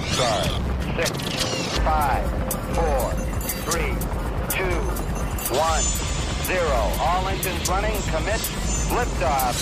Six, five, four, three, two, one, zero. All engines running. Commit. Liftoff.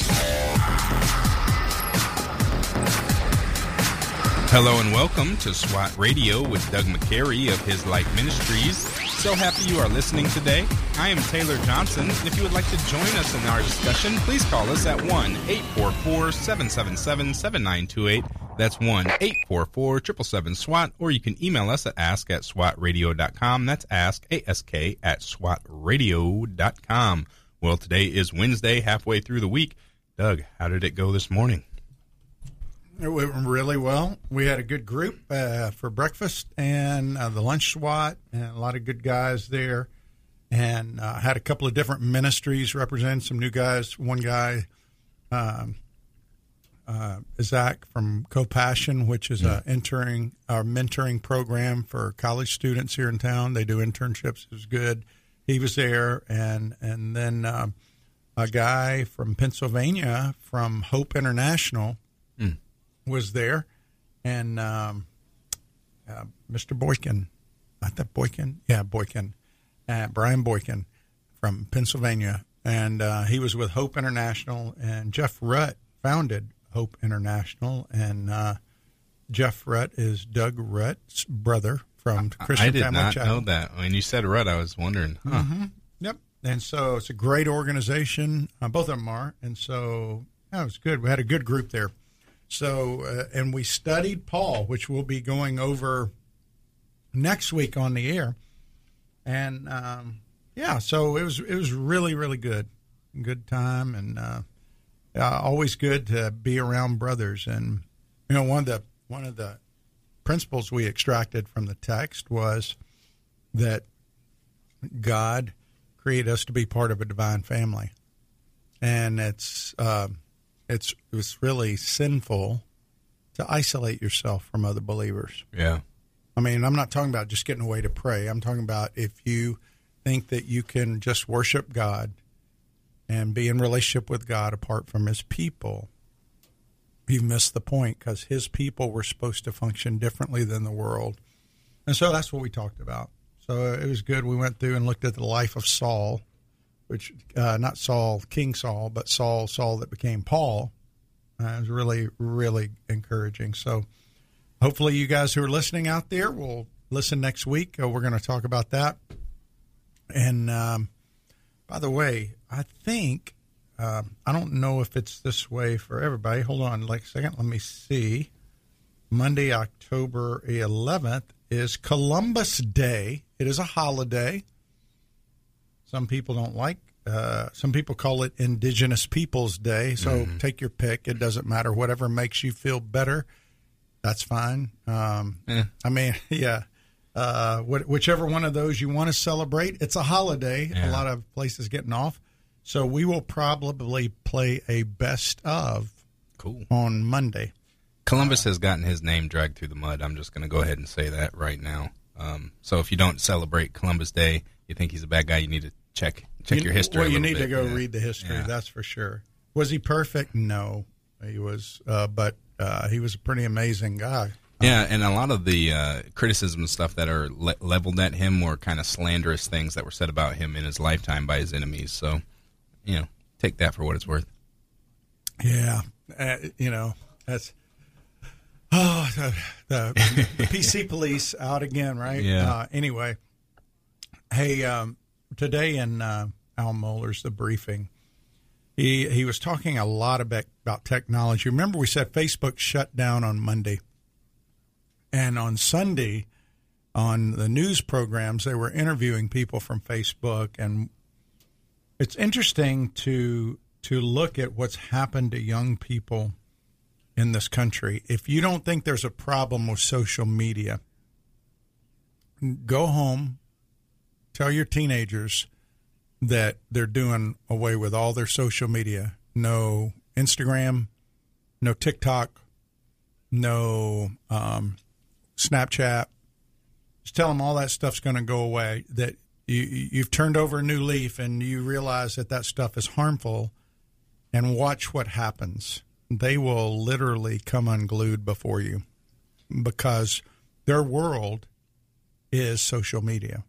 Hello and welcome to SWAT Radio with Doug McCary of His Life Ministries. So happy you are listening today. I am Taylor Johnson, and if you would like to join us in our discussion, please call us at 1 844 777 7928. That's 1 844 777 SWAT, or you can email us at ask at swatradio.com. That's ask, ask at swatradio.com. Well, today is Wednesday, halfway through the week. Doug, how did it go this morning? It went really well. We had a good group uh, for breakfast and uh, the lunch SWAT, and a lot of good guys there. And uh, had a couple of different ministries represent some new guys. One guy, um, uh, Zach from Co-Passion, which is a entering our mentoring program for college students here in town. They do internships. It was good. He was there, and and then um, a guy from Pennsylvania from Hope International was there, and um, uh, Mr. Boykin, not that Boykin, yeah, Boykin, uh, Brian Boykin from Pennsylvania, and uh, he was with Hope International, and Jeff Rutt founded Hope International, and uh, Jeff Rutt is Doug Rutt's brother from Christian I did Family not Chapel. know that. When you said Rudd, I was wondering. Huh. Yep. And so it's a great organization. Uh, both of them are. And so yeah, it was good. We had a good group there. So, uh, and we studied Paul, which we'll be going over next week on the air. And um, yeah, so it was it was really really good, good time, and uh, uh, always good to be around brothers. And you know, one of the one of the principles we extracted from the text was that God created us to be part of a divine family, and it's uh, it's it was really sinful to isolate yourself from other believers. Yeah. I mean, I'm not talking about just getting away to pray. I'm talking about if you think that you can just worship God and be in relationship with God apart from His people, you've missed the point because His people were supposed to function differently than the world. And so that's what we talked about. So it was good. We went through and looked at the life of Saul, which uh, not Saul, King Saul, but Saul, Saul that became Paul. Uh, it was really, really encouraging. So hopefully, you guys who are listening out there will listen next week. Uh, we're going to talk about that. And um, by the way, I think um, I don't know if it's this way for everybody. Hold on, like a second. Let me see. Monday, October 11th is Columbus Day. It is a holiday. Some people don't like. Uh, some people call it Indigenous Peoples Day. So take your pick. It doesn't matter. Whatever makes you feel better, that's fine. Um, Eh. I mean, yeah. Uh, wh- whichever one of those you want to celebrate, it's a holiday. A lot of places getting off. So we will probably play a best of Cool. on Monday. Columbus has gotten his name dragged through the mud. I'm just going to go ahead and say that right now. Um, so if you don't celebrate Columbus Day, you think he's a bad guy, you need to check check You- your history. Well, you need to go Yeah. read the history. Yeah. That's for sure. Was he perfect? No, he was. Uh, but uh, he was a pretty amazing guy. Yeah, and a lot of the uh, criticism and stuff that are le- leveled at him were kind of slanderous things that were said about him in his lifetime by his enemies. So, you know, take that for what it's worth. Yeah, uh, you know that's. Oh, the, the, the PC police out again, right? Yeah. Uh, anyway, hey, um, today in uh, Al Mohler's the briefing, he he was talking a lot about about technology. Remember, we said Facebook shut down on Monday, and on Sunday, on the news programs, they were interviewing people from Facebook, and it's interesting to to look at what's happened to young people in this country. If you don't think there's a problem with social media, go home, tell your teenagers that they're doing away with all their social media. No Instagram, no TikTok, no um, Snapchat. Just tell them all that stuff's going to go away. That you, you've turned over a new leaf and you realize that that stuff is harmful, and watch what happens. They will literally come unglued before you. because their world is social media.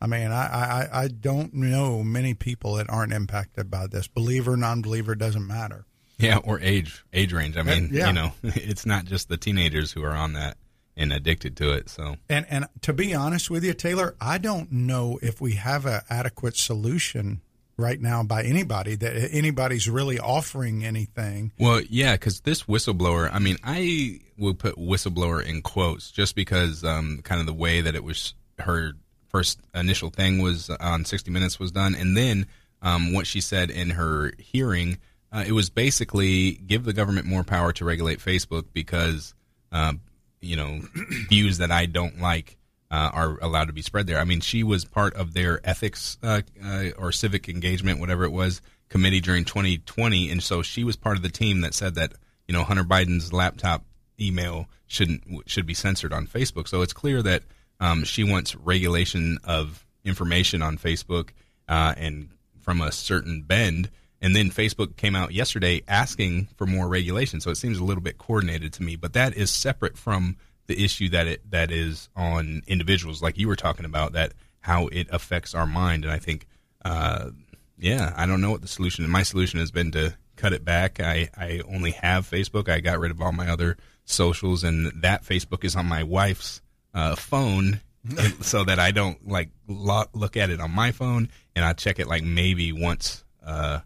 I mean, I, I, I don't know many people that aren't impacted by this. Believer, non believer, doesn't matter. Yeah, or age age range. I mean, yeah. you know, it's not just the teenagers who are on that and addicted to it. So, And and to be honest with you, Taylor, I don't know if we have an adequate solution right now by anybody that anybody's really offering anything. well, yeah, because this whistleblower, I mean, I will put whistleblower in quotes just because um, kind of the way that it was her first initial thing was on 60 Minutes was done, and then um, what she said in her hearing, uh, it was basically give the government more power to regulate Facebook because. Um, you know, views that I don't like uh, are allowed to be spread there. I mean, she was part of their ethics uh, uh, or civic engagement, whatever it was, committee during 2020, and so she was part of the team that said that you know Hunter Biden's laptop email shouldn't should be censored on Facebook. So it's clear that um, she wants regulation of information on Facebook uh, and from a certain bend. And then Facebook came out yesterday asking for more regulation. So it seems a little bit coordinated to me, but that is separate from the issue that it that is on individuals, like you were talking about, that how it affects our mind. And I think, uh, yeah, I don't know what the solution. My solution has been to cut it back. I I only have Facebook. I got rid of all my other socials, and that Facebook is on my wife's uh, phone. so that I don't like lo- look at it on my phone, and I check it like maybe once uh,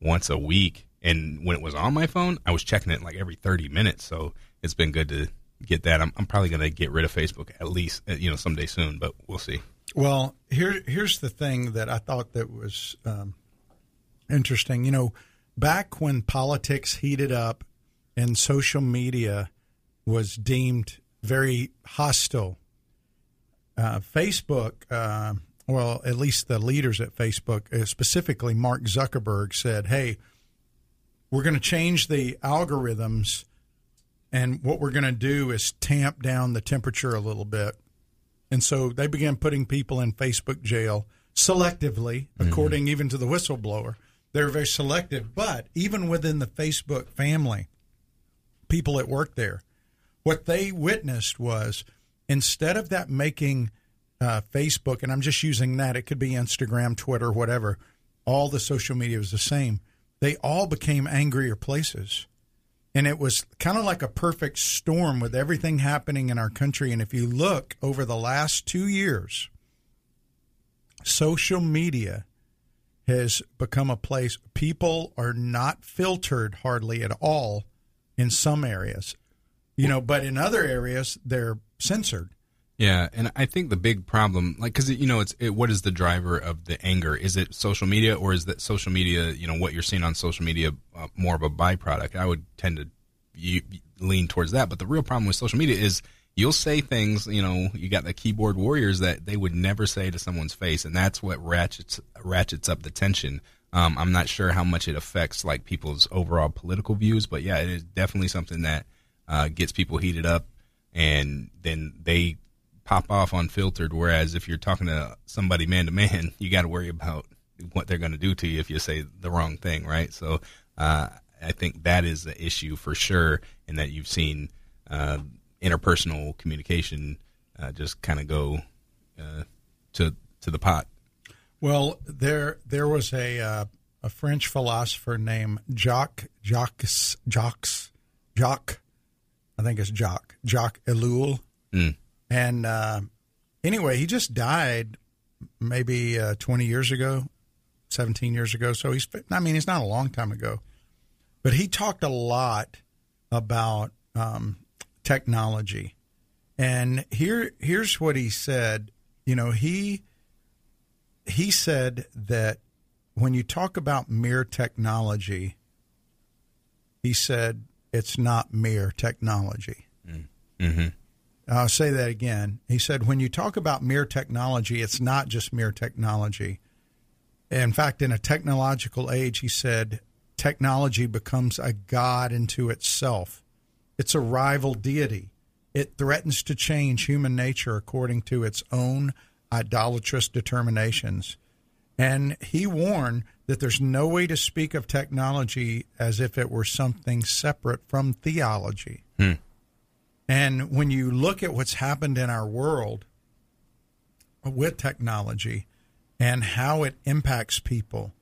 once a week. And when it was on my phone, I was checking it like every 30 minutes. So it's been good to get that. I'm, I'm probably going to get rid of Facebook at least, uh, you know, someday soon, but we'll see. Well, here here's the thing that I thought that was um, interesting. You know, back when politics heated up and social media was deemed very hostile, uh, Facebook, uh, well, at least the leaders at Facebook, uh, specifically Mark Zuckerberg, said, "Hey, we're going to change the algorithms, and what we're going to do is tamp down the temperature a little bit." And so they began putting people in Facebook jail selectively, according even to the whistleblower. They're very selective. But even within the Facebook family, people that work there, what they witnessed was instead of that making uh, Facebook, and I'm just using that, it could be Instagram, Twitter, whatever, all the social media was the same. They all became angrier places and it was kind of like a perfect storm with everything happening in our country. And if you look over the last two years, social media has become a place people are not filtered hardly at all in some areas, you know, but in other areas they're censored. Yeah, and I think the big problem, like, because you know, it's it, what is the driver of the anger? Is it social media, or is that social media? You know, what you're seeing on social media uh, more of a byproduct? I would tend to lean towards that, but the real problem with social media is you'll say things. You know, you got the keyboard warriors that they would never say to someone's face, and that's what ratchets ratchets up the tension. Um, I'm not sure how much it affects like people's overall political views, but yeah, it is definitely something that uh, gets people heated up, and then they pop off unfiltered. Whereas if you're talking to somebody man to man, you got to worry about what they're going to do to you if you say the wrong thing, right? So uh, I think that is the issue for sure, and that you've seen uh, interpersonal communication uh, just kind of go uh, to to the pot. Well, there there was a uh, a French philosopher named Jacques Jacques Jacques Jacques, I think it's Jacques Jacques Ellul, Mm. And uh, anyway, he just died maybe uh, twenty years ago, seventeen years ago. So he's I mean, it's not a long time ago, but he talked a lot about um, technology, and here here's what he said. You know, he he said that when you talk about mere technology, he said it's not mere technology. Mm-hmm. I'll say that again. He said when you talk about mere technology, it's not just mere technology. In fact, in a technological age, he said technology becomes a god into itself. It's a rival deity. It threatens to change human nature according to its own idolatrous determinations. And he warned that there's no way to speak of technology as if it were something separate from theology. Hmm. And when you look at what's happened in our world with technology and how it impacts people,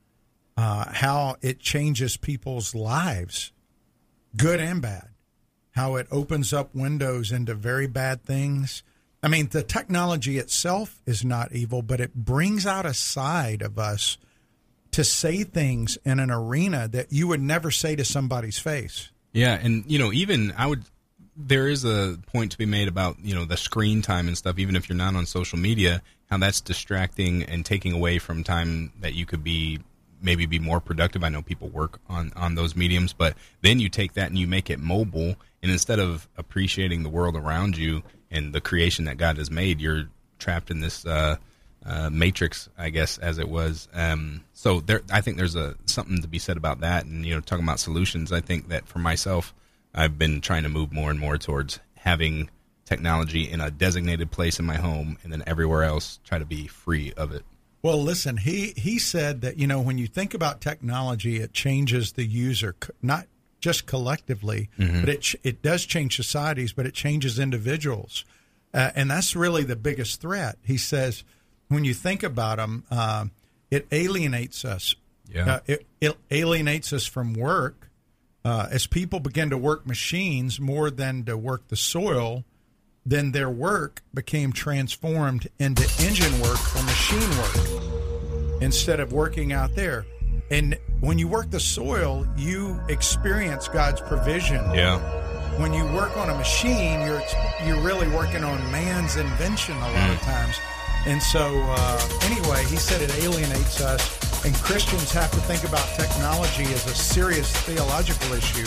uh, how it changes people's lives, good and bad, how it opens up windows into very bad things. I mean, the technology itself is not evil, but it brings out a side of us to say things in an arena that you would never say to somebody's face. Yeah, and you know, even I would there is a point to be made about you know the screen time and stuff even if you're not on social media how that's distracting and taking away from time that you could be maybe be more productive. I know people work on on those mediums but then you take that and you make it mobile and instead of appreciating the world around you and the creation that god has made you're trapped in this uh, uh, matrix i guess as it was. Um, so there i think there's a something to be said about that and you know talking about solutions. I think that for myself I've been trying to move more and more towards having technology in a designated place in my home, and then everywhere else try to be free of it. Well, listen, he he said that you know when you think about technology, it changes the user, not just collectively, mm-hmm. but it it does change societies, but it changes individuals, uh, and that's really the biggest threat. He says when you think about them, uh, it alienates us. Yeah, uh, it, it alienates us from work uh, as people begin to work machines more than to work the soil, then their work became transformed into engine work or machine work instead of working out there. And when you work the soil, you experience God's provision. Yeah. When you work on a machine, you're you're really working on man's invention a lot mm. of times. And so, uh, anyway, he said it alienates us and Christians have to think about technology as a serious theological issue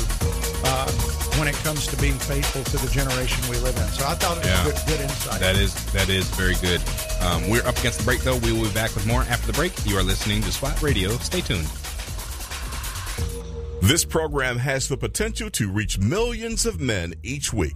uh, when it comes to being faithful to the generation we live in. So I thought it was yeah, good, good insight. That is that is very good. Um, we're up against the break though. We will be back with more after the break. You are listening to SWAT Radio. Stay tuned. This program has the potential to reach millions of men each week.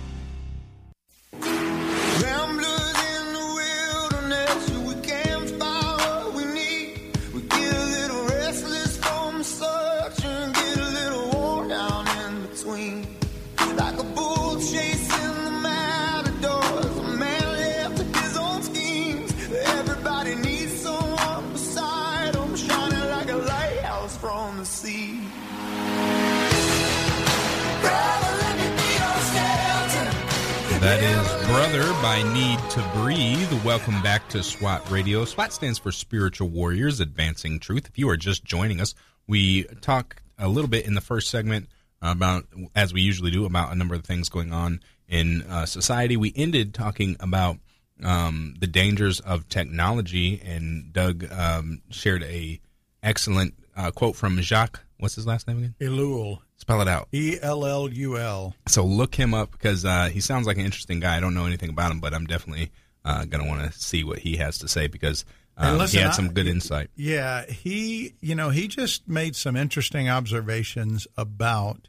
That is Brother by Need to Breathe. Welcome back to SWAT Radio. SWAT stands for Spiritual Warriors Advancing Truth. If you are just joining us, we talk a little bit in the first segment about, as we usually do, about a number of things going on in uh, society. We ended talking about um, the dangers of technology, and Doug um, shared a excellent uh, quote from Jacques. What's his last name again? Ellul. Spell it out. E L L U L. So look him up because uh, he sounds like an interesting guy. I don't know anything about him, but I'm definitely uh, going to want to see what he has to say because um, listen, he had some good I, insight. Yeah, he, you know, he just made some interesting observations about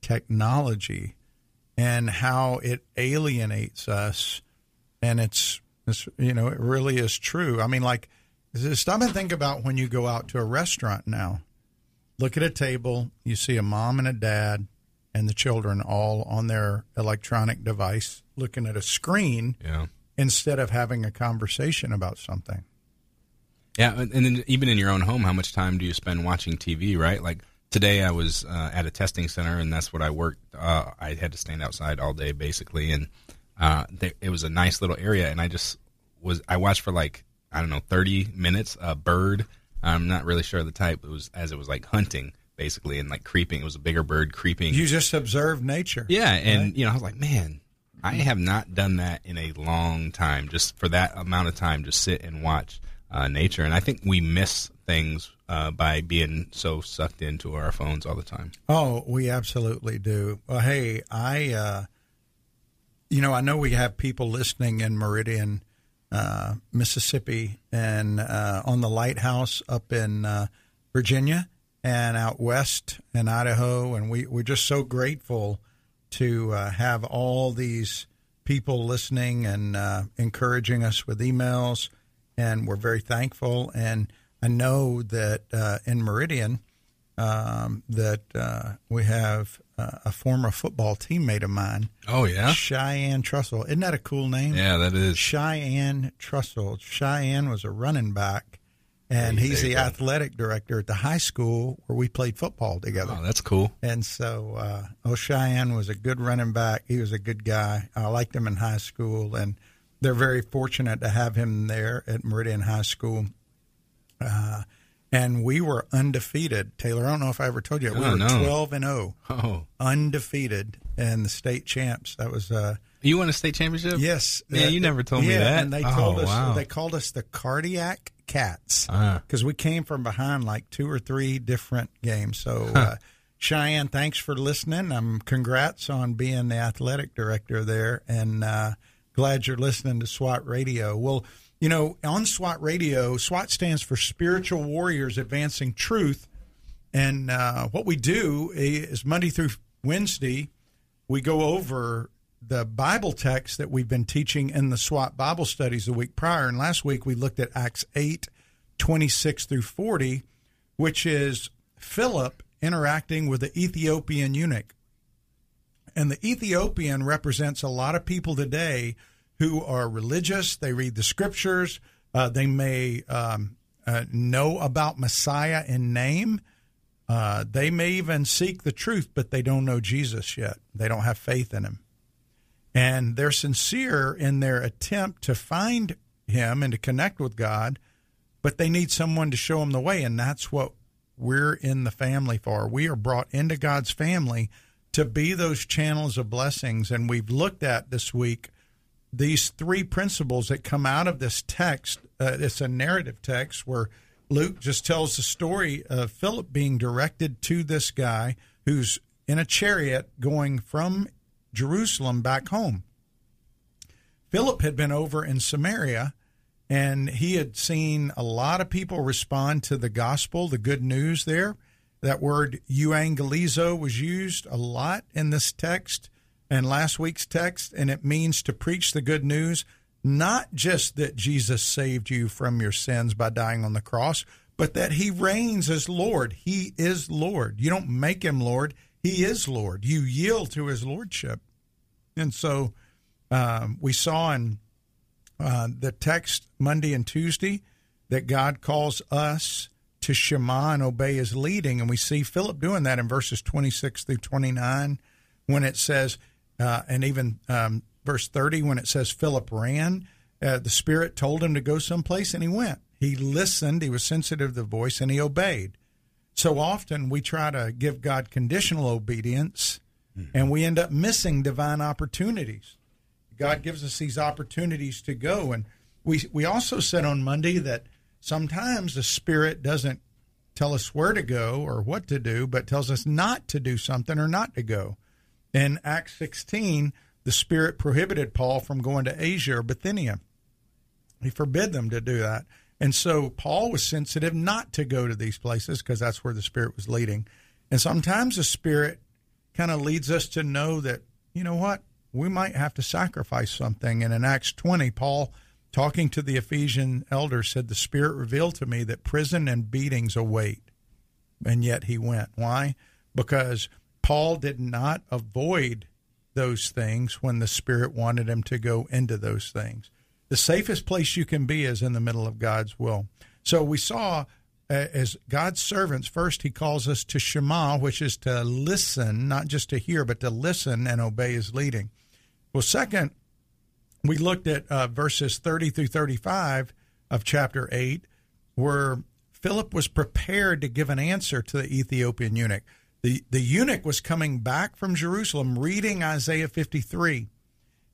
technology and how it alienates us, and it's, it's you know, it really is true. I mean, like, stop and think about when you go out to a restaurant now look at a table, you see a mom and a dad and the children all on their electronic device looking at a screen yeah. instead of having a conversation about something. Yeah, and then even in your own home, how much time do you spend watching TV, right? Like today I was uh, at a testing center and that's what I worked. Uh, I had to stand outside all day basically and uh, it was a nice little area, and I just was I watched for like I don't know thirty minutes a bird. I'm not really sure of the type. It was as it was like hunting basically and like creeping. It was a bigger bird creeping. You just observed nature. Yeah, and right? you know I was like, man, I have not done that in a long time. Just for that amount of time, just sit and watch uh, nature, and I think we miss things uh, by being so sucked into our phones all the time. Oh, we absolutely do. Well, hey, I, uh, you know, I know we have people listening in Meridian, uh, Mississippi, and uh, on the lighthouse up in uh, Virginia and out west in Idaho, and we we're just so grateful to uh, have all these people listening and encouraging us with emails, and we're very thankful. And I know that uh, in Meridian um, that uh, we have uh, a former football teammate of mine. Oh yeah, Cheyenne Trussell. Isn't that a cool name? Yeah, that is Cheyenne Trussell. Cheyenne was a running back, and Hey, he's the athletic director at the high school where we played football together. Oh, that's cool. And so, uh, oh, Cheyenne was a good running back. He was a good guy. I liked him in high school, and they're very fortunate to have him there at Meridian High School. Uh, and we were undefeated. Taylor, I don't know if I ever told you, we Oh, were no. twelve and zero, Oh, undefeated, and the state champs. That was uh, you won a state championship? yes. Man, uh, you never told me that. And they Oh, told us wow. they called us the cardiac cats because we came from behind like two or three different games. So, uh, Cheyenne, thanks for listening. Um, congrats on being the athletic director there, and uh, glad you're listening to SWAT Radio. Well, you know, on SWAT Radio, SWAT stands for Spiritual Warriors Advancing Truth, and uh, what we do is Monday through Wednesday, we go over the Bible text that we've been teaching in the SWAT Bible studies the week prior. And last week we looked at Acts 8, 26 through 40, which is Philip interacting with the Ethiopian eunuch. And the Ethiopian represents a lot of people today who are religious. They read the scriptures. Uh, they may um, uh, know about Messiah in name. Uh, they may even seek the truth, but they don't know Jesus yet. They don't have faith in him. And they're sincere in their attempt to find him and to connect with God, but they need someone to show them the way. And that's what we're in the family for. We are brought into God's family to be those channels of blessings. And we've looked at this week these three principles that come out of this text. Uh, it's a narrative text where Luke just tells the story of Philip being directed to this guy who's in a chariot going from Jerusalem back home. Philip had been over in Samaria and he had seen a lot of people respond to the gospel, the good news there. That word euangelizo was used a lot in this text and last week's text, and it means to preach the good news, not just that Jesus saved you from your sins by dying on the cross, but that he reigns as Lord. He is Lord. You don't make him Lord, he is Lord. You yield to his lordship. And so um, we saw in uh, the text Monday and Tuesday that God calls us to Shema and obey his leading. And we see Philip doing that in verses 26 through 29 when it says, uh, and even um, verse 30 when it says Philip ran. Uh, the Spirit told him to go someplace and he went. He listened, he was sensitive to the voice, and he obeyed. So often we try to give God conditional obedience and we end up missing divine opportunities. God gives us these opportunities to go. And we, we also said on Monday that sometimes the Spirit doesn't tell us where to go or what to do, but tells us not to do something or not to go. In Acts 16, the Spirit prohibited Paul from going to Asia or Bithynia. He forbid them to do that. And so Paul was sensitive not to go to these places because that's where the Spirit was leading. And sometimes the Spirit kind of leads us to know that, you know what, we might have to sacrifice something. And in Acts 20, Paul, talking to the Ephesian elders, said, The Spirit revealed to me that prison and beatings await. And yet he went. Why? Because Paul did not avoid those things when the Spirit wanted him to go into those things. The safest place you can be is in the middle of God's will. So we saw uh, as God's servants, first he calls us to Shema, which is to listen, not just to hear, but to listen and obey his leading. Well, second, we looked at uh, verses 30 through 35 of chapter 8, where Philip was prepared to give an answer to the Ethiopian eunuch. The, the eunuch was coming back from Jerusalem reading Isaiah 53.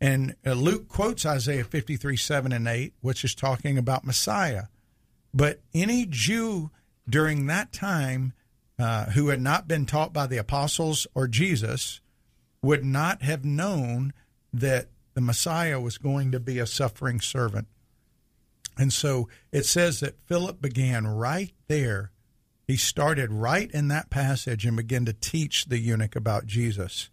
And uh, Luke quotes Isaiah 53, 7 and 8, which is talking about Messiah. But any Jew during that time uh, who had not been taught by the apostles or Jesus would not have known that the Messiah was going to be a suffering servant. And so it says that Philip began right there. He started right in that passage and began to teach the eunuch about Jesus.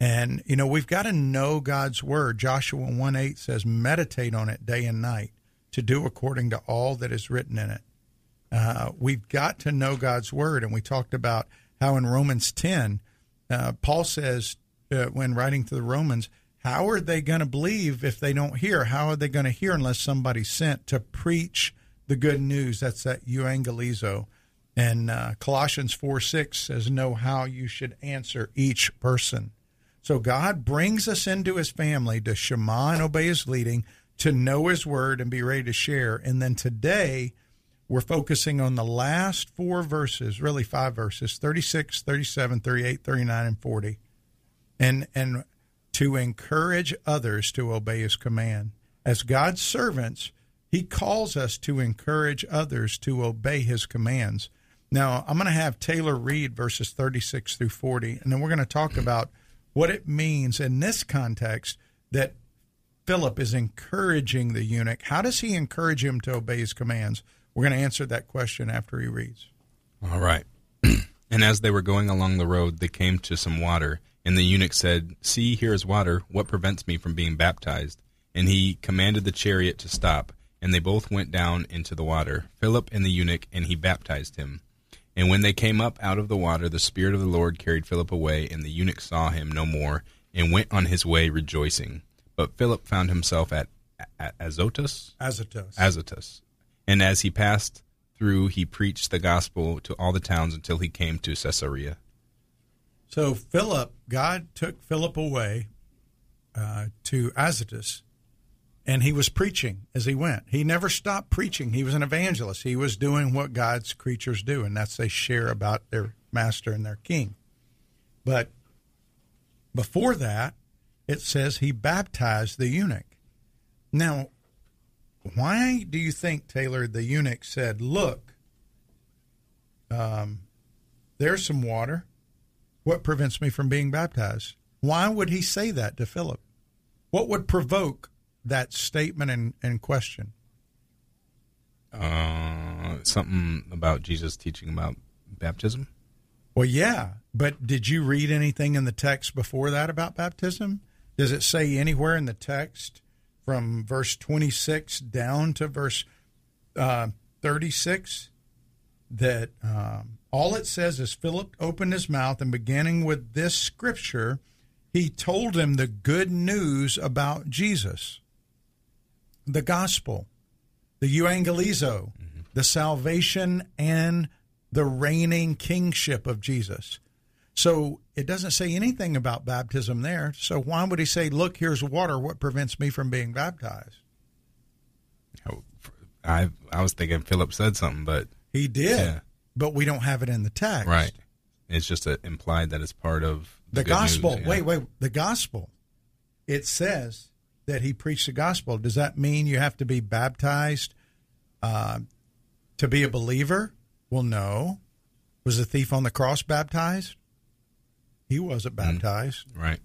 And, you know, we've got to know God's word. Joshua 1 8 says, meditate on it day and night to do according to all that is written in it. Uh, we've got to know God's word. And we talked about how in Romans 10, uh, Paul says, uh, when writing to the Romans, how are they going to believe if they don't hear? How are they going to hear unless somebody's sent to preach the good news? That's that euangelizo. And uh, Colossians 4 6 says, Know how you should answer each person. So God brings us into his family to shema and obey his leading, to know his word and be ready to share. And then today, we're focusing on the last four verses, really five verses 36, 37, 38, 39, and 40. And, and to encourage others to obey his command. As God's servants, he calls us to encourage others to obey his commands. Now, I'm going to have Taylor read verses 36 through 40, and then we're going to talk about what it means in this context that Philip is encouraging the eunuch. How does he encourage him to obey his commands? We're going to answer that question after he reads. All right. and as they were going along the road, they came to some water. And the eunuch said, See, here is water. What prevents me from being baptized? And he commanded the chariot to stop. And they both went down into the water, Philip and the eunuch, and he baptized him. And when they came up out of the water, the Spirit of the Lord carried Philip away, and the eunuch saw him no more, and went on his way rejoicing. But Philip found himself at, Azotus? Azotus. Azotus. And as he passed through, he preached the gospel to all the towns until he came to Caesarea. So Philip, God took Philip away uh, to Azotus, and he was preaching as he went. He never stopped preaching. He was an evangelist. He was doing what God's creatures do, and that's they share about their master and their king. But before that, it says he baptized the eunuch. Now, why do you think Taylor the eunuch said, "Look, um, there's some water. What prevents me from being baptized?" Why would he say that to Philip? What would provoke that statement and, and question? Uh, something about Jesus teaching about baptism. Well, yeah, but did you read anything in the text before that about baptism? Does it say anywhere in the text from verse 26 down to verse uh, 36 that um, all it says is Philip opened his mouth and beginning with this scripture, he told him the good news about Jesus, the gospel, the euangelizo, mm-hmm. the salvation and the reigning kingship of Jesus. So it doesn't say anything about baptism there. So why would he say, "Look, here's water. What prevents me from being baptized?" I I was thinking Philip said something, but he did. Yeah. But we don't have it in the text. Right. It's just a, implied that it's part of the, the gospel. News, yeah. Wait, wait. The gospel. It says that he preached the gospel. Does that mean you have to be baptized uh, to be a believer? Well, no. Was the thief on the cross baptized? He wasn't mm-hmm. baptized. Mm, right.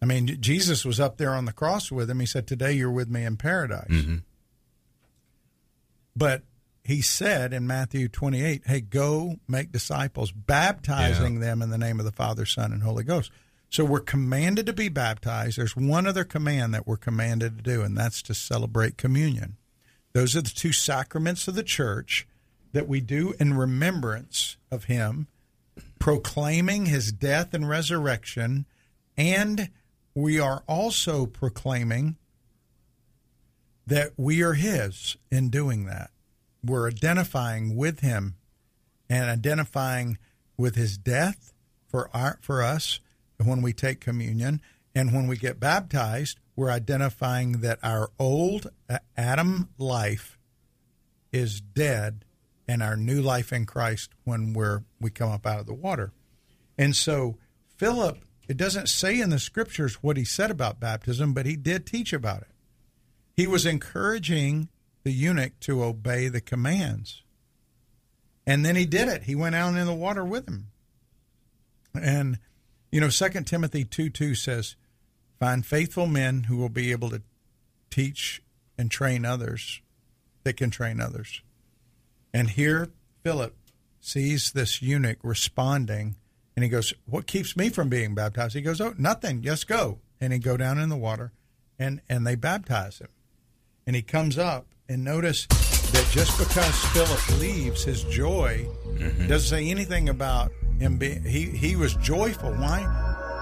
I mean, Jesus was up there on the cross with him. He said, Today you're with me in paradise. Mm-hmm. But he said in Matthew 28, Hey, go make disciples, baptizing yeah. them in the name of the Father, Son, and Holy Ghost. So we're commanded to be baptized. There's one other command that we're commanded to do, and that's to celebrate communion. Those are the two sacraments of the church that we do in remembrance of him proclaiming his death and resurrection, and we are also proclaiming that we are his in doing that. We're identifying with him and identifying with his death for our, for us when we take communion and when we get baptized we're identifying that our old Adam life is dead and our new life in Christ when we're we come up out of the water. And so Philip, it doesn't say in the scriptures what he said about baptism, but he did teach about it. He was encouraging the eunuch to obey the commands. And then he did it. He went out in the water with him. And you know, 2 Timothy 2 2 says, Find faithful men who will be able to teach and train others that can train others. And here, Philip sees this eunuch responding, and he goes, What keeps me from being baptized? He goes, Oh, nothing, just go. And he go down in the water, and, and they baptize him. And he comes up, and notice that just because Philip leaves, his joy mm-hmm. doesn't say anything about him being, he, he was joyful. Why?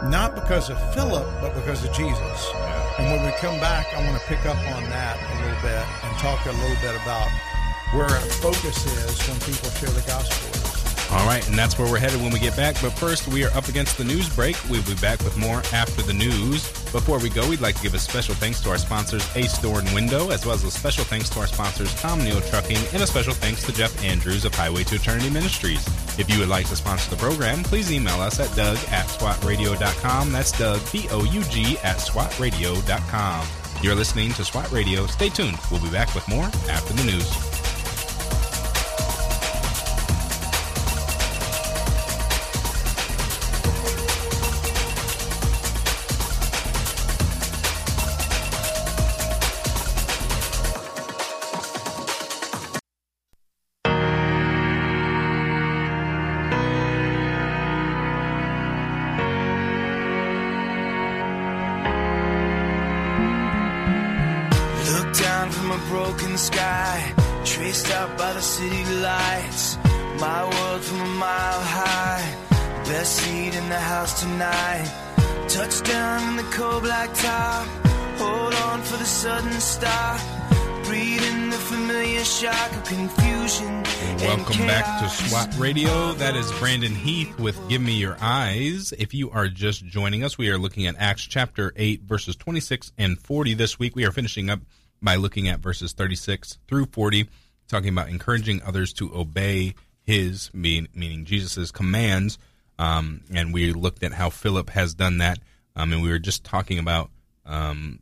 Not because of Philip, but because of Jesus. And when we come back, I want to pick up on that a little bit and talk a little bit about where our focus is when people share the gospel. All right, and that's where we're headed when we get back. But first, we are up against the news break. We'll be back with more after the news. Before we go, we'd like to give a special thanks to our sponsors, Ace Door and Window, as well as a special thanks to our sponsors, Tom Nehl Trucking, and a special thanks to Jeff Andrews of Highway to Eternity Ministries. If you would like to sponsor the program, please email us at doug at swatradio.com. That's Doug, D-O-U-G, at swatradio.com. You're listening to SWAT Radio. Stay tuned. We'll be back with more after the news. Welcome back to SWAT Radio. That is Brandon Heath with Give Me Your Eyes. If you are just joining us, we are looking at Acts chapter 8, verses 26 and 40 this week. We are finishing up by looking at verses 36 through 40, talking about encouraging others to obey his, meaning Jesus' commands. Um, and we looked at how Philip has done that. Um, and we were just talking about um,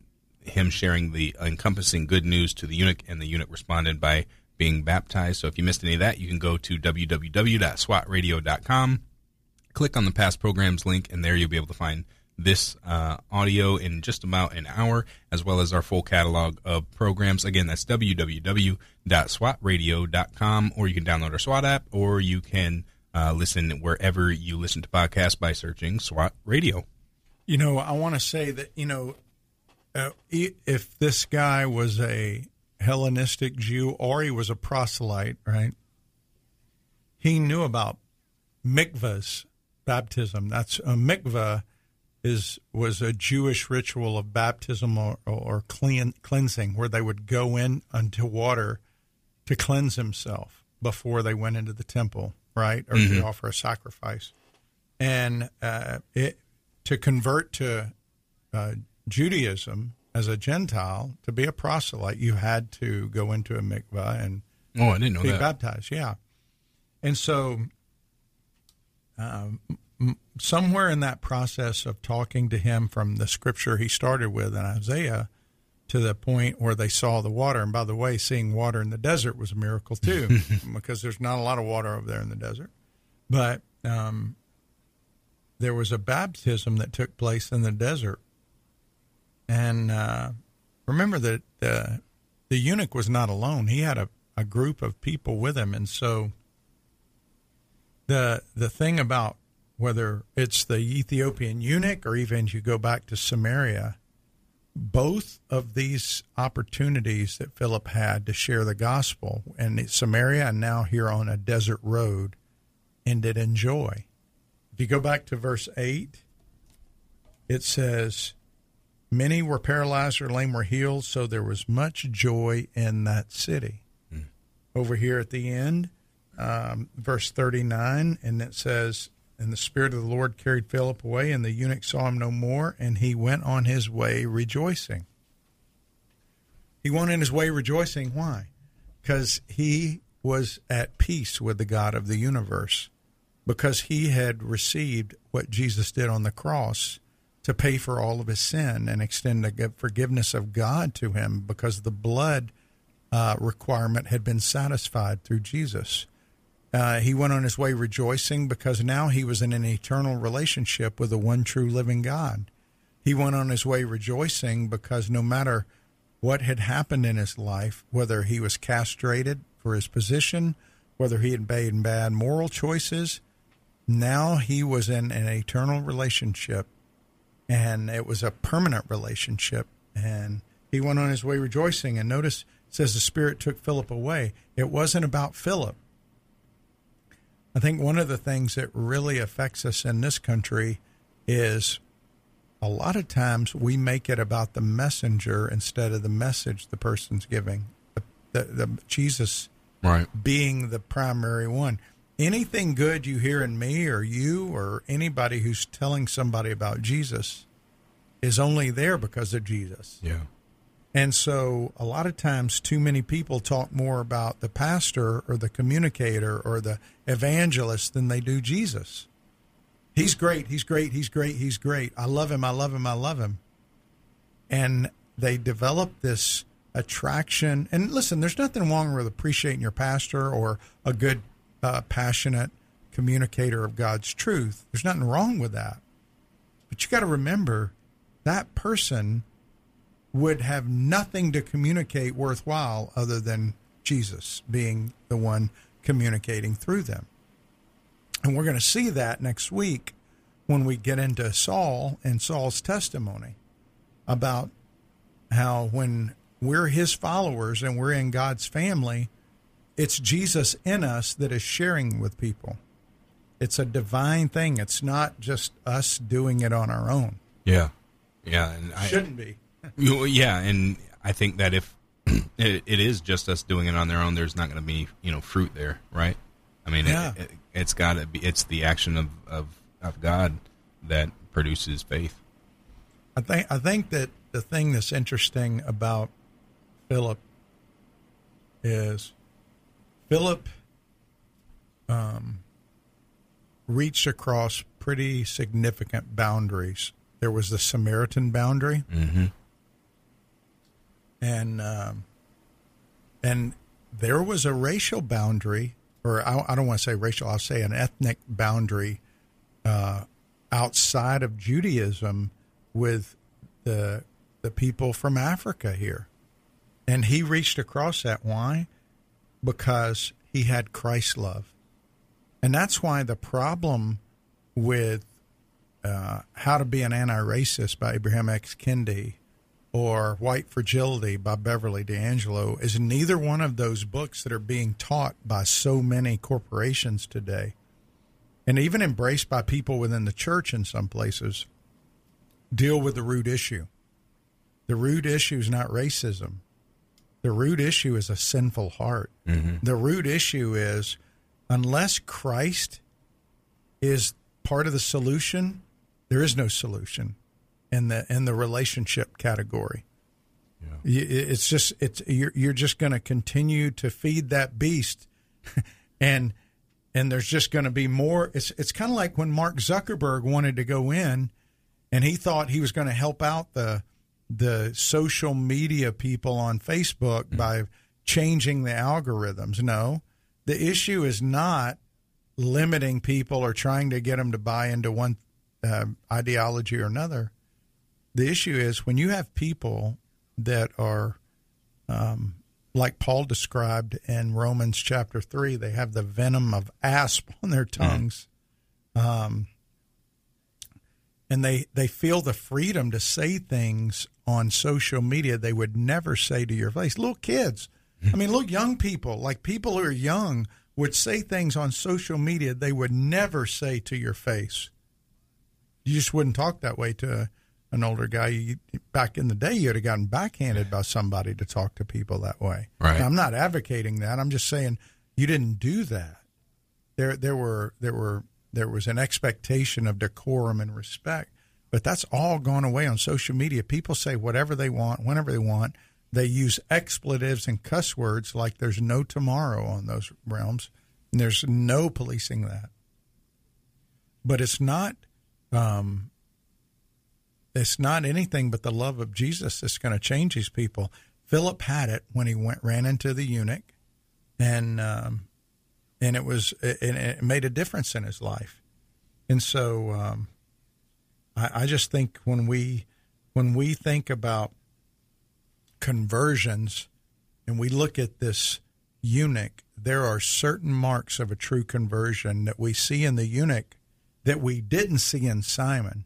him sharing the encompassing good news to the eunuch, and the eunuch responded by being baptized. So if you missed any of that, you can go to www.swatradio.com, click on the past programs link, and there you'll be able to find this uh, audio in just about an hour, as well as our full catalog of programs. Again, that's www.swatradio.com, or you can download our SWAT app, or you can uh, listen wherever you listen to podcasts by searching SWAT Radio. You know, I want to say that, you know, uh, if this guy was a Hellenistic Jew or he was a proselyte, right? He knew about mikvahs, baptism. That's a mikvah is was a Jewish ritual of baptism or, or clean, cleansing, where they would go in unto water to cleanse himself before they went into the temple, right, or mm-hmm. to offer a sacrifice, and uh, it to convert to uh, Judaism as a Gentile, to be a proselyte, you had to go into a mikvah and oh, I didn't know be that. baptized. Yeah, and so um, somewhere in that process of talking to him from the scripture he started with in Isaiah to the point where they saw the water. And by the way, seeing water in the desert was a miracle too, because there's not a lot of water over there in the desert. But um, there was a baptism that took place in the desert and uh, remember that uh, the eunuch was not alone; he had a, a group of people with him, and so the the thing about whether it's the Ethiopian eunuch or even you go back to Samaria, both of these opportunities that Philip had to share the gospel in Samaria and now here on a desert road ended in joy. If you go back to verse 8, it says, Many were paralyzed or lame were healed, so there was much joy in that city. Mm. Over here at the end, um, verse 39, and it says, And the Spirit of the Lord carried Philip away, and the eunuch saw him no more, and he went on his way rejoicing. He went on his way rejoicing. Why? Because he was at peace with the God of the universe, because he had received what Jesus did on the cross to pay for all of his sin and extend the forgiveness of God to him because the blood uh, requirement had been satisfied through Jesus. Uh, he went on his way rejoicing because now he was in an eternal relationship with the one true living God. He went on his way rejoicing because no matter what had happened in his life, whether he was castrated for his position, whether he had made bad moral choices, now he was in an eternal relationship and it was a permanent relationship. And he went on his way rejoicing. And notice says the Spirit took Philip away. It wasn't about Philip. I think one of the things that really affects us in this country is a lot of times we make it about the messenger instead of the message the person's giving. The, the, the Jesus right. being the primary one. Anything good you hear in me or you or anybody who's telling somebody about Jesus is only there because of Jesus. Yeah. And so a lot of times too many people talk more about the pastor or the communicator or the evangelist than they do Jesus. He's great, he's great, he's great, he's great. I love him, I love him, I love him. And they develop this attraction. And listen, there's nothing wrong with appreciating your pastor or a good, uh, passionate communicator of God's truth. There's nothing wrong with that. But you got to remember that person would have nothing to communicate worthwhile other than Jesus being the one communicating through them. And we're going to see that next week when we get into Saul and Saul's testimony about how when we're his followers and we're in God's family, it's Jesus in us that is sharing with people. It's a divine thing. It's not just us doing it on our own. Yeah. Yeah. And I, Shouldn't be. yeah. And I think that if it, it is just us doing it on their own, there's not going to be, you know, fruit there, right? I mean, yeah. it, it, has got to be, it's the action of, of, of God that produces faith. I think, I think that the thing that's interesting about Philip is Philip um, reached across pretty significant boundaries. There was the Samaritan boundary, mm-hmm. and um, and there was a racial boundary, or I, I don't want to say racial. I'll say an ethnic boundary uh, outside of Judaism with the the people from Africa here, and he reached across that. Why? Because he had Christ love. And that's why the problem with uh, How to Be an Anti Racist by Abraham X. Kendi or White Fragility by Beverly D'Angelo is neither one of those books that are being taught by so many corporations today and even embraced by people within the church in some places deal with the root issue. The root issue is not racism. The root issue is a sinful heart. Mm-hmm. The root issue is unless Christ is part of the solution, there is no solution in the in the relationship category. Yeah. It's just it's you're you're just going to continue to feed that beast, and and there's just going to be more. It's it's kind of like when Mark Zuckerberg wanted to go in, and he thought he was going to help out the the social media people on Facebook mm-hmm. by changing the algorithms. No, the issue is not limiting people or trying to get them to buy into one uh, ideology or another. The issue is when you have people that are, um, like Paul described in Romans chapter 3, they have the venom of asp on their mm-hmm. tongues. Mm. Um, and they, they feel the freedom to say things on social media they would never say to your face. Little kids I mean, look, young people, like people who are young, would say things on social media they would never say to your face. You just wouldn't talk that way to an older guy. You, back in the day, you'd have gotten backhanded by somebody to talk to people that way. Right. Now, I'm not advocating that. I'm just saying you didn't do that. There, there were there were there was an expectation of decorum and respect. But that's all gone away on social media. People say whatever they want, whenever they want. They use expletives and cuss words like there's no tomorrow on those realms. And there's no policing that. But it's not um, it's not anything but the love of Jesus that's going to change these people. Philip had it when he went ran into the eunuch, and um, and it was it, it, made a difference in his life. And so um, I, I just think when we when we think about conversions and we look at this eunuch, there are certain marks of a true conversion that we see in the eunuch that we didn't see in Simon,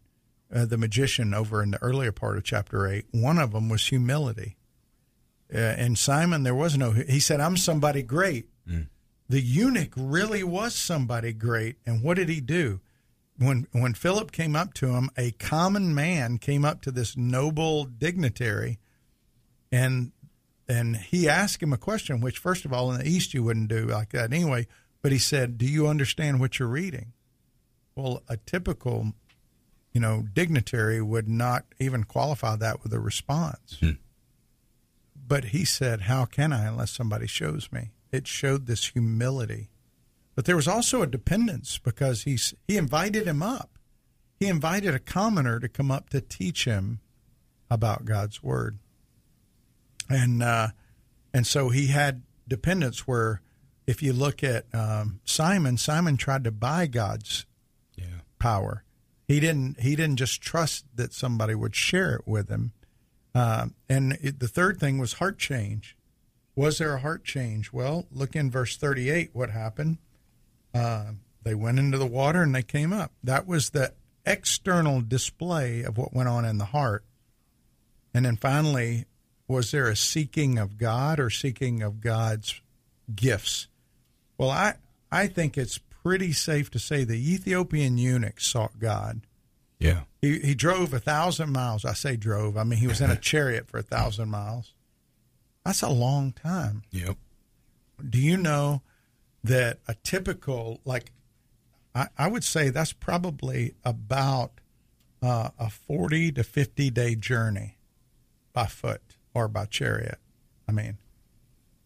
uh, the magician, over in the earlier part of chapter 8. One of them was humility. Uh, and Simon, there was no, he said, I'm somebody great. Mm. The eunuch really was somebody great. And what did he do? When, when Philip came up to him, a common man came up to this noble dignitary and and he asked him a question, which first of all in the East you wouldn't do like that anyway. But he said, "Do you understand what you're reading?" Well, a typical, you know, dignitary would not even qualify that with a response. Hmm. But he said, "How can I unless somebody shows me?" It showed this humility, but there was also a dependence because he's he invited him up. He invited a commoner to come up to teach him about God's word and uh, and so he had dependence where if you look at um, Simon, Simon tried to buy God's yeah. power. He didn't. He didn't just trust that somebody would share it with him. Uh, and it, the third thing was heart change. Was there a heart change? Well, look in verse thirty-eight. What happened? Uh, they went into the water and they came up. That was the external display of what went on in the heart. And then finally, was there a seeking of God or seeking of God's gifts? Well, I, I think it's pretty safe to say the Ethiopian eunuch sought God. Yeah. He, he drove a thousand miles. I say drove. I mean, he was in a chariot for a thousand miles. That's a long time. Yep. Do you know that a typical, like, I, I would say that's probably about uh, a 40 to 50 day journey by foot or by chariot. I mean,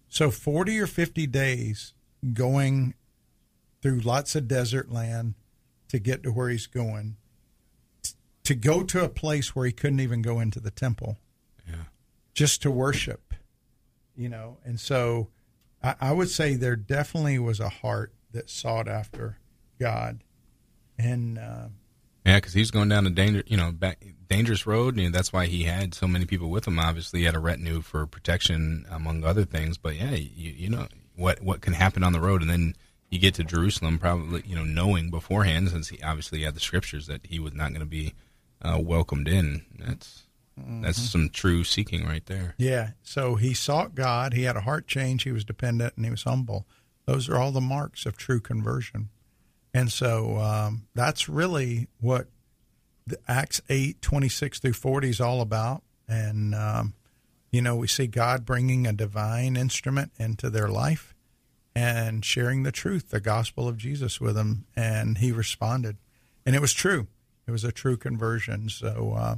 so 40 or 50 days going through lots of desert land to get to where he's going, to go to a place where he couldn't even go into the temple, yeah. just to worship, you know. And so I, I would say there definitely was a heart that sought after God. And, uh, yeah, because he's going down a danger, you know, back dangerous road, and that's why he had so many people with him. Obviously, he had a retinue for protection, among other things. But yeah, you, you know what what can happen on the road, and then you get to Jerusalem, probably you know knowing beforehand, since he obviously had the scriptures that he was not going to be uh, welcomed in. That's mm-hmm. that's some true seeking right there. Yeah. So he sought God. He had a heart change. He was dependent, and he was humble. Those are all the marks of true conversion. And so um, that's really what the Acts 8, 26 through 40 is all about. And, um, you know, we see God bringing a divine instrument into their life and sharing the truth, the gospel of Jesus with them. And he responded. And it was true. It was a true conversion. So, uh,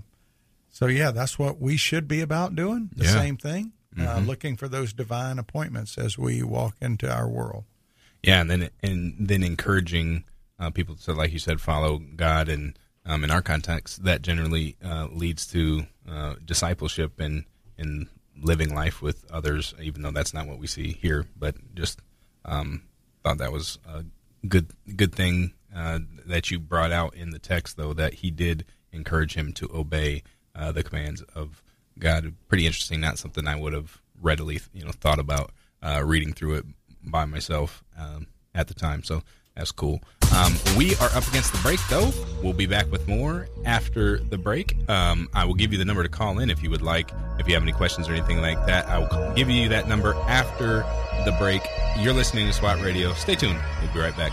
so yeah, that's what we should be about doing. The yeah. same thing, uh, mm-hmm. uh, looking for those divine appointments as we walk into our world. Yeah, and then and then encouraging uh, people to, like you said, follow God, and um, in our context, that generally uh, leads to uh, discipleship and and living life with others. Even though that's not what we see here, but just um, thought that was a good good thing uh, that you brought out in the text, though that he did encourage him to obey uh, the commands of God. Pretty interesting. Not something I would have readily you know thought about uh, reading through it by myself um, at the time. So that's cool. Um, we are up against the break, though. We'll be back with more after the break. Um, I will give you the number to call in if you would like. If you have any questions or anything like that, I will give you that number after the break. You're listening to SWAT Radio. Stay tuned. We'll be right back.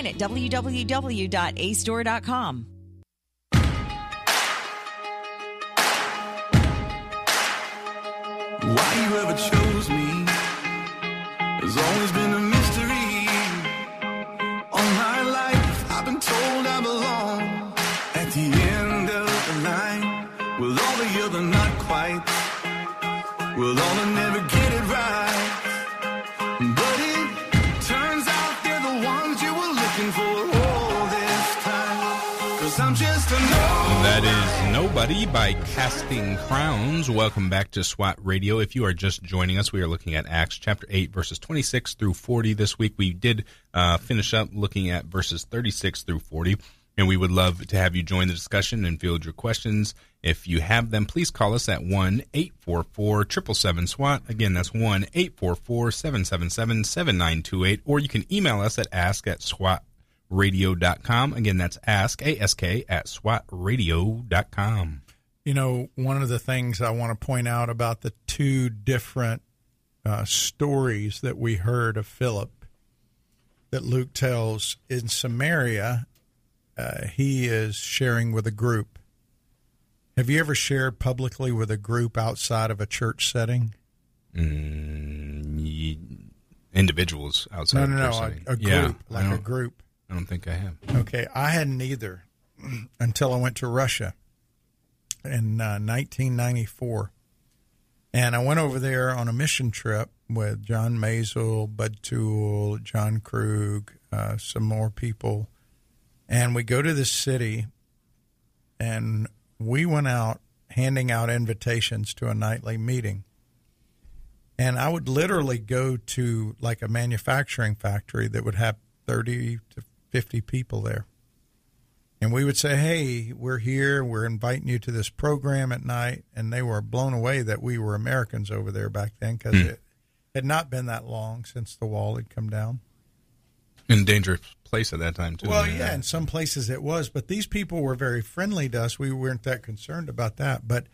at www.acedore.com. Why you ever chose me has always been a mystery. All my life, I've been told I belong at the end of the line with all the other not quite, with all the never get That is Nobody by Casting Crowns. Welcome back to SWAT Radio. If you are just joining us, we are looking at Acts chapter 8, verses 26 through 40 this week. We did uh, finish up looking at verses 36 through 40, and we would love to have you join the discussion and field your questions. If you have them, please call us at 1 844 777 SWAT. Again, that's 1 844 777 7928, or you can email us at ask at SWAT radio.com. Again, that's ask, A-S-K, at swatradio.com. You know, one of the things I want to point out about the two different uh, stories that we heard of Philip that Luke tells in Samaria, uh, he is sharing with a group. Have you ever shared publicly with a group outside of a church setting? Mm, individuals outside No, of no, no, a, a group, Yeah, like a group. I don't think I have. Okay, I hadn't either until I went to Russia in uh, 1994. And I went over there on a mission trip with John Mazel, Bud Tool, John Krug, uh, some more people. And we go to this city, and we went out handing out invitations to a nightly meeting. And I would literally go to like a manufacturing factory that would have 30 to 50 people there. And we would say, Hey, we're here. We're inviting you to this program at night. And they were blown away that we were Americans over there back then because it had not been that long since the wall had come down. In a dangerous place at that time, too. Well, yeah, in some places it was, but these people were very friendly to us. We weren't that concerned about that. But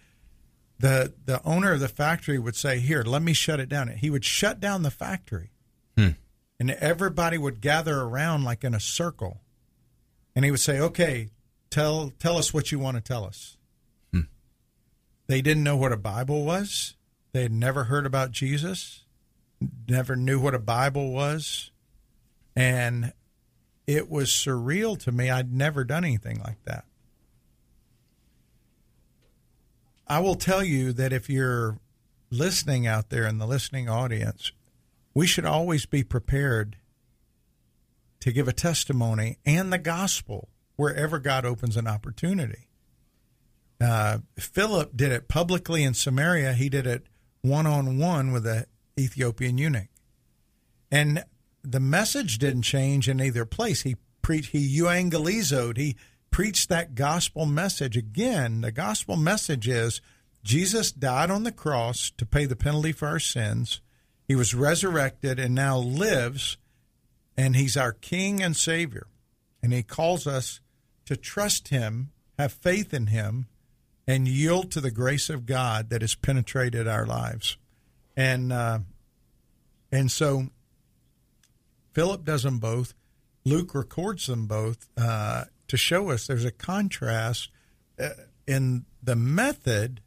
the the owner of the factory would say, "Here, let me shut it down." He would shut down the factory, Hmm. And everybody would gather around like in a circle, and he would say, "Okay, tell tell us what you want to tell us." Hmm. They didn't know what a Bible was. They had never heard about Jesus, never knew what a Bible was, and it was surreal to me. I'd never done anything like that. I will tell you that if you're listening out there in the listening audience, we should always be prepared to give a testimony and the gospel wherever God opens an opportunity. Uh, Philip did it publicly in Samaria. He did it one on one with the Ethiopian eunuch, and the message didn't change in either place. He preached. He euangelizoed. He preached that gospel message again. The gospel message is Jesus died on the cross to pay the penalty for our sins. He was resurrected and now lives, and he's our King and Savior. And he calls us to trust him, have faith in him, and yield to the grace of God that has penetrated our lives. And uh, and so Philip does them both. Luke records them both uh, to show us there's a contrast uh, in the method,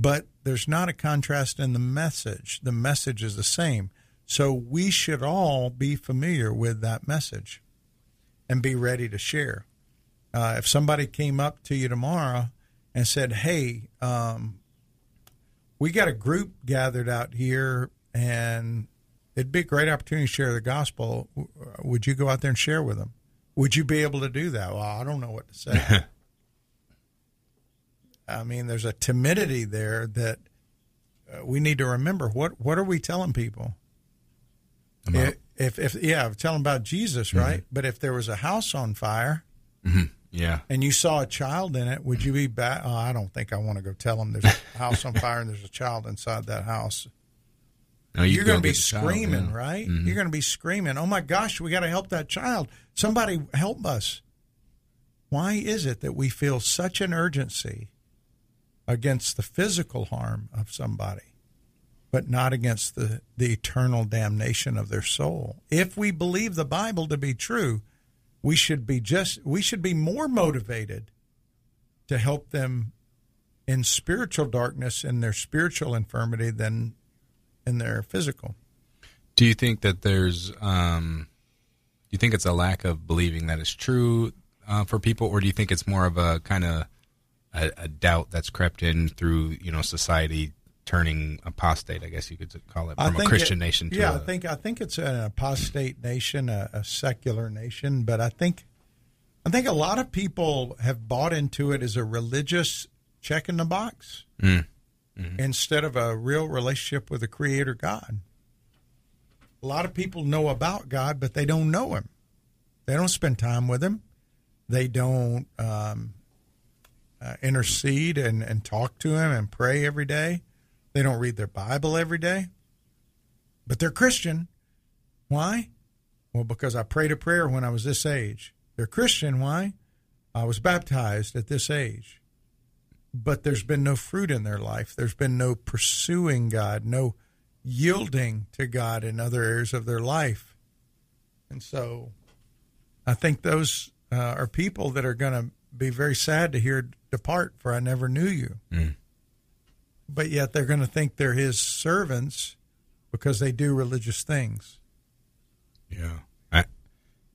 but there's not a contrast in the message. The message is the same. So we should all be familiar with that message and be ready to share. Uh, if somebody came up to you tomorrow and said, "Hey, um, we got a group gathered out here, and it'd be a great opportunity to share the gospel. Would you go out there and share with them? Would you be able to do that? Well, I don't know what to say. I mean, there's a timidity there that uh, we need to remember. What what are we telling people? About- If, if yeah, tell them about Jesus, right? But if there was a house on fire yeah. and you saw a child in it, would you be back? Oh, I don't think I want to go tell them there's a house on fire and there's a child inside that house. No, you You're going to be the child, screaming, yeah. right? Mhm. You're going to be screaming, "Oh my gosh, we got to help that child! Somebody help us!" Why is it that we feel such an urgency against the physical harm of somebody, but not against the the eternal damnation of their soul? If we believe the Bible to be true, we should be just we should be more motivated to help them in spiritual darkness and their spiritual infirmity than in their physical. Do you think that there's, um, do you think it's a lack of believing that it's true uh, for people, or do you think it's more of a kind of a, a doubt that's crept in through you know society turning apostate? I guess you could call it from a Christian it- nation to yeah, a, I think I think it's an apostate nation, a, a secular nation, but I think I think a lot of people have bought into it as a religious check in the box Mm. instead of a real relationship with the Creator God. A lot of people know about God, but they don't know Him. They don't spend time with Him. They don't um, uh, intercede and, and talk to Him and pray every day. They don't read their Bible every day but they're Christian. Why? Well, because I prayed a prayer when I was this age. They're Christian. Why? I was baptized at this age. But there's been no fruit in their life. There's been no pursuing God, no yielding to God in other areas of their life. And so I think those uh, are people that are going to be very sad to hear depart, for I never knew you. Mm. But yet they're going to think they're his servants because they do religious things. Yeah. I,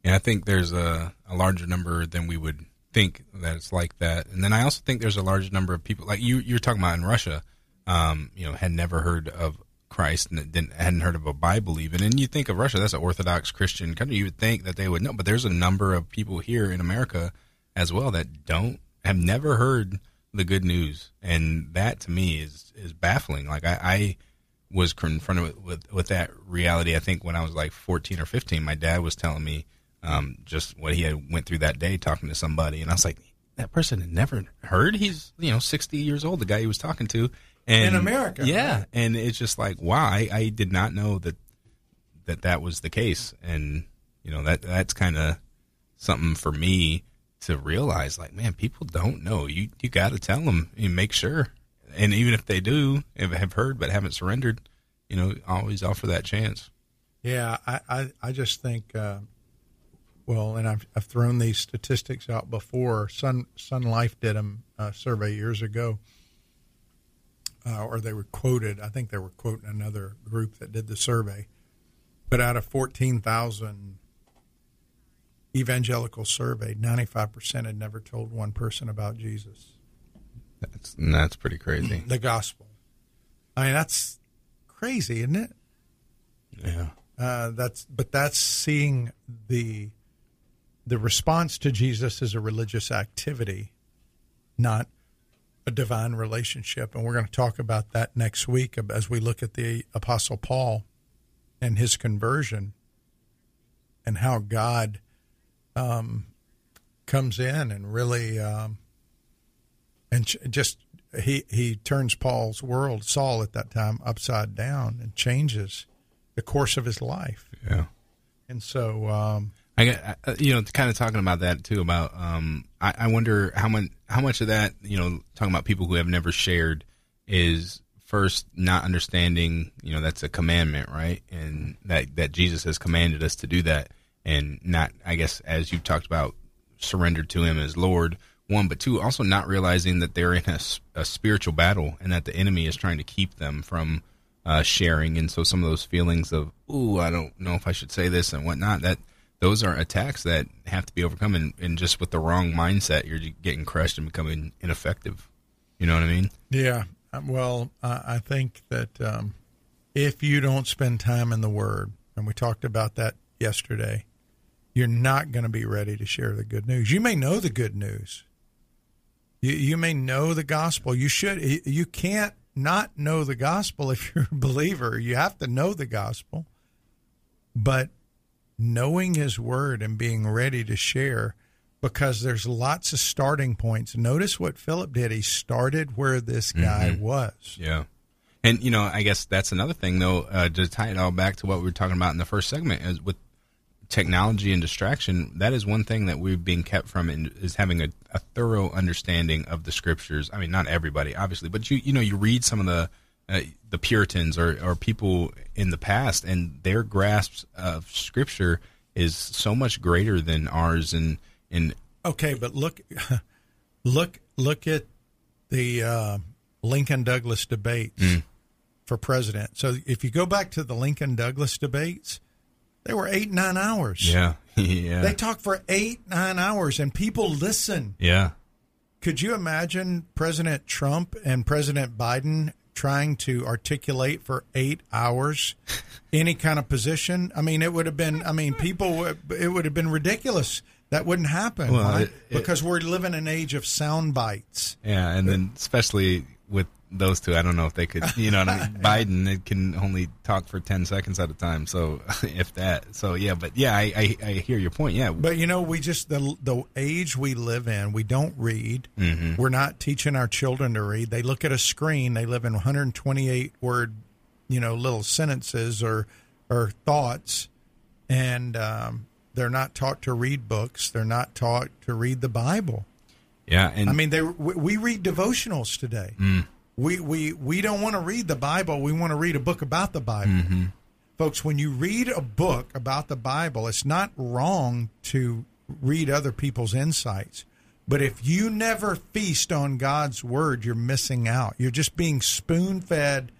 and I think there's a, a larger number than we would think that it's like that. And then I also think there's a large number of people like you you're talking about in Russia, um, you know, had never heard of Christ and didn't hadn't heard of a Bible even. And you think of Russia, that's an Orthodox Christian country. You would think that they would know, but there's a number of people here in America as well that don't have never heard the good news. And that to me is is baffling. Like I, I was confronted with, with, with that reality. I think when I was like 14 or 15, my dad was telling me um, just what he had went through that day talking to somebody, and I was like, that person had never heard. He's you know 60 years old. The guy he was talking to, and In America, yeah. right. And it's just like, wow, I, I did not know that that that was the case, and you know that that's kind of something for me to realize. Like, man, people don't know. You you got to tell them and make sure. And even if they do, have heard but haven't surrendered, you know, always offer that chance. Yeah, I, I, I just think, uh, well, and I've, I've thrown these statistics out before. Sun Sun Life did a uh, survey years ago, uh, or they were quoted. I think they were quoting another group that did the survey. But out of 14,000 evangelical surveyed, 95% had never told one person about Jesus, That's that's pretty crazy. the gospel. I mean, that's crazy, isn't it? Yeah. Uh, that's but that's seeing the the response to Jesus as a religious activity, not a divine relationship. And we're going to talk about that next week as we look at the Apostle Paul and his conversion and how God um, comes in and really um, and ch- just he he turns Paul's world, Saul at that time, upside down and changes the course of his life. Yeah. And so, um, I got uh, you know kind of talking about that too about um I, I wonder how much how much of that you know talking about people who have never shared is first not understanding you know that's a commandment right and that that Jesus has commanded us to do that and not I guess as you've talked about surrendered to him as Lord one but two also not realizing that they're in a, a spiritual battle and that the enemy is trying to keep them from uh, sharing. And so some of those feelings of ooh I don't know if I should say this and whatnot that those are attacks that have to be overcome and, and just with the wrong mindset you're getting crushed and becoming ineffective. You know what I mean? Yeah, Um, Well, I I think that um, if you don't spend time in the Word, and we talked about that yesterday, you're not going to be ready to share the good news. You may know the good news. You, you may know the gospel. You should. You can't not know the gospel if you're a believer. You have to know the gospel. But knowing His Word and being ready to share, because there's lots of starting points. Notice what Philip did. He started where this guy was. Yeah. And you know, I guess that's another thing, though, uh, to tie it all back to what we were talking about in the first segment, is with technology and distraction. That is one thing that we're being kept from, in, is having a, a thorough understanding of the scriptures. I mean, not everybody, obviously, but you you know, you read some of the uh, the Puritans or or people in the past, and their grasp of scripture is so much greater than ours. And and Okay, but look, look, look at the uh, Lincoln Douglas debates for president. So if you go back to the Lincoln Douglas debates, they were eight nine hours. yeah, yeah, They talk for eight nine hours, and people listen. yeah. Could you imagine President Trump and President Biden trying to articulate for eight hours any kind of position? I mean, it would have been. I mean, people. It would have been ridiculous. That wouldn't happen. Well, Why? it- it- because we're living in an age of sound bites. Yeah, and then especially with those two, I don't know if they could. You know, I mean? Biden it can only talk for ten seconds at a time, so if that. So yeah, but yeah, I I, I hear your point. Yeah, But you know, we just the the age we live in, we don't read. Mm-hmm. We're not teaching our children to read. They look at a screen. They live in 128 word, you know, little sentences or or thoughts, and um, they're not taught to read books. They're not taught to read the Bible. yeah, and I mean, they we, we read devotionals today. Mm. We we we don't want to read the Bible. We want to read a book about the Bible. Mm-hmm. Folks, when you read a book about the Bible, it's not wrong to read other people's insights. But if you never feast on God's word, you're missing out. You're just being spoon fed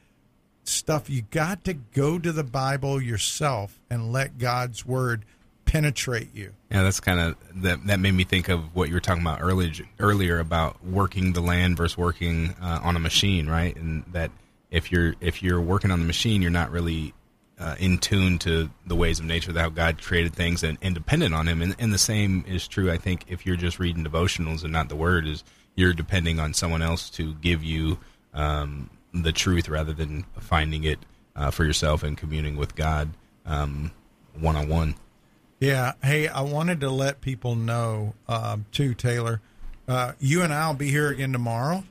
stuff. You got to go to the Bible yourself and let God's word penetrate you. yeah, that's kind of that. That made me think of what you were talking about earlier earlier about working the land versus working uh, on a machine, right? And that if you're if you're working on the machine, you're not really uh, in tune to the ways of nature, how God created things, and, and dependent on Him. And, and the same is true, I think, if you're just reading devotionals and not the Word, is you're depending on someone else to give you um, the truth rather than finding it uh, for yourself and communing with God one on one. Yeah. Hey, I wanted to let people know um, too, Taylor. Uh, you and I will be here again tomorrow.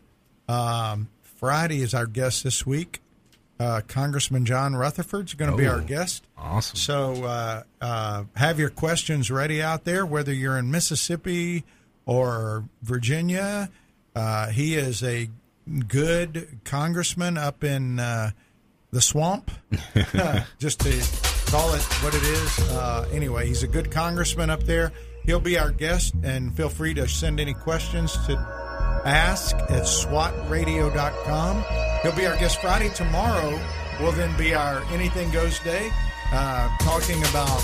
Um, Friday is our guest this week. Uh, Congressman John Rutherford's going to be Oh. our guest. Awesome. So uh, uh, have your questions ready out there, whether you're in Mississippi or Virginia. Uh, he is a good congressman up in uh, the swamp, just to call it what it is. Uh, anyway, he's a good congressman up there. He'll be our guest, and feel free to send any questions to ask at swatradio.com. He'll be our guest Friday. Tomorrow will then be our Anything Goes Day, uh, talking about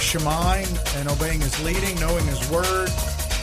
Shemai and obeying his leading, knowing his word,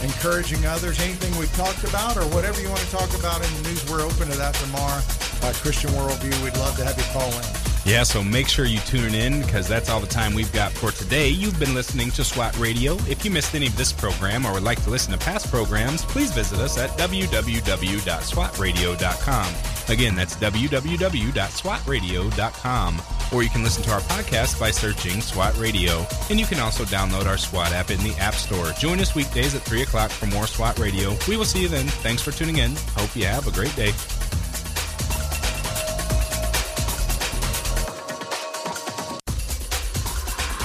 encouraging others. Anything we've talked about or whatever you want to talk about in the news, we're open to that tomorrow. Uh, Christian Worldview, we'd love to have you call in. Yeah, so make sure you tune in because that's all the time we've got for today. You've been listening to SWAT Radio. If you missed any of this program or would like to listen to past programs, please visit us at www.swatradio.com. Again, that's www.swatradio.com. Or you can listen to our podcast by searching SWAT Radio. And you can also download our SWAT app in the App Store. Join us weekdays at 3 o'clock for more SWAT Radio. We will see you then. Thanks for tuning in. Hope you have a great day.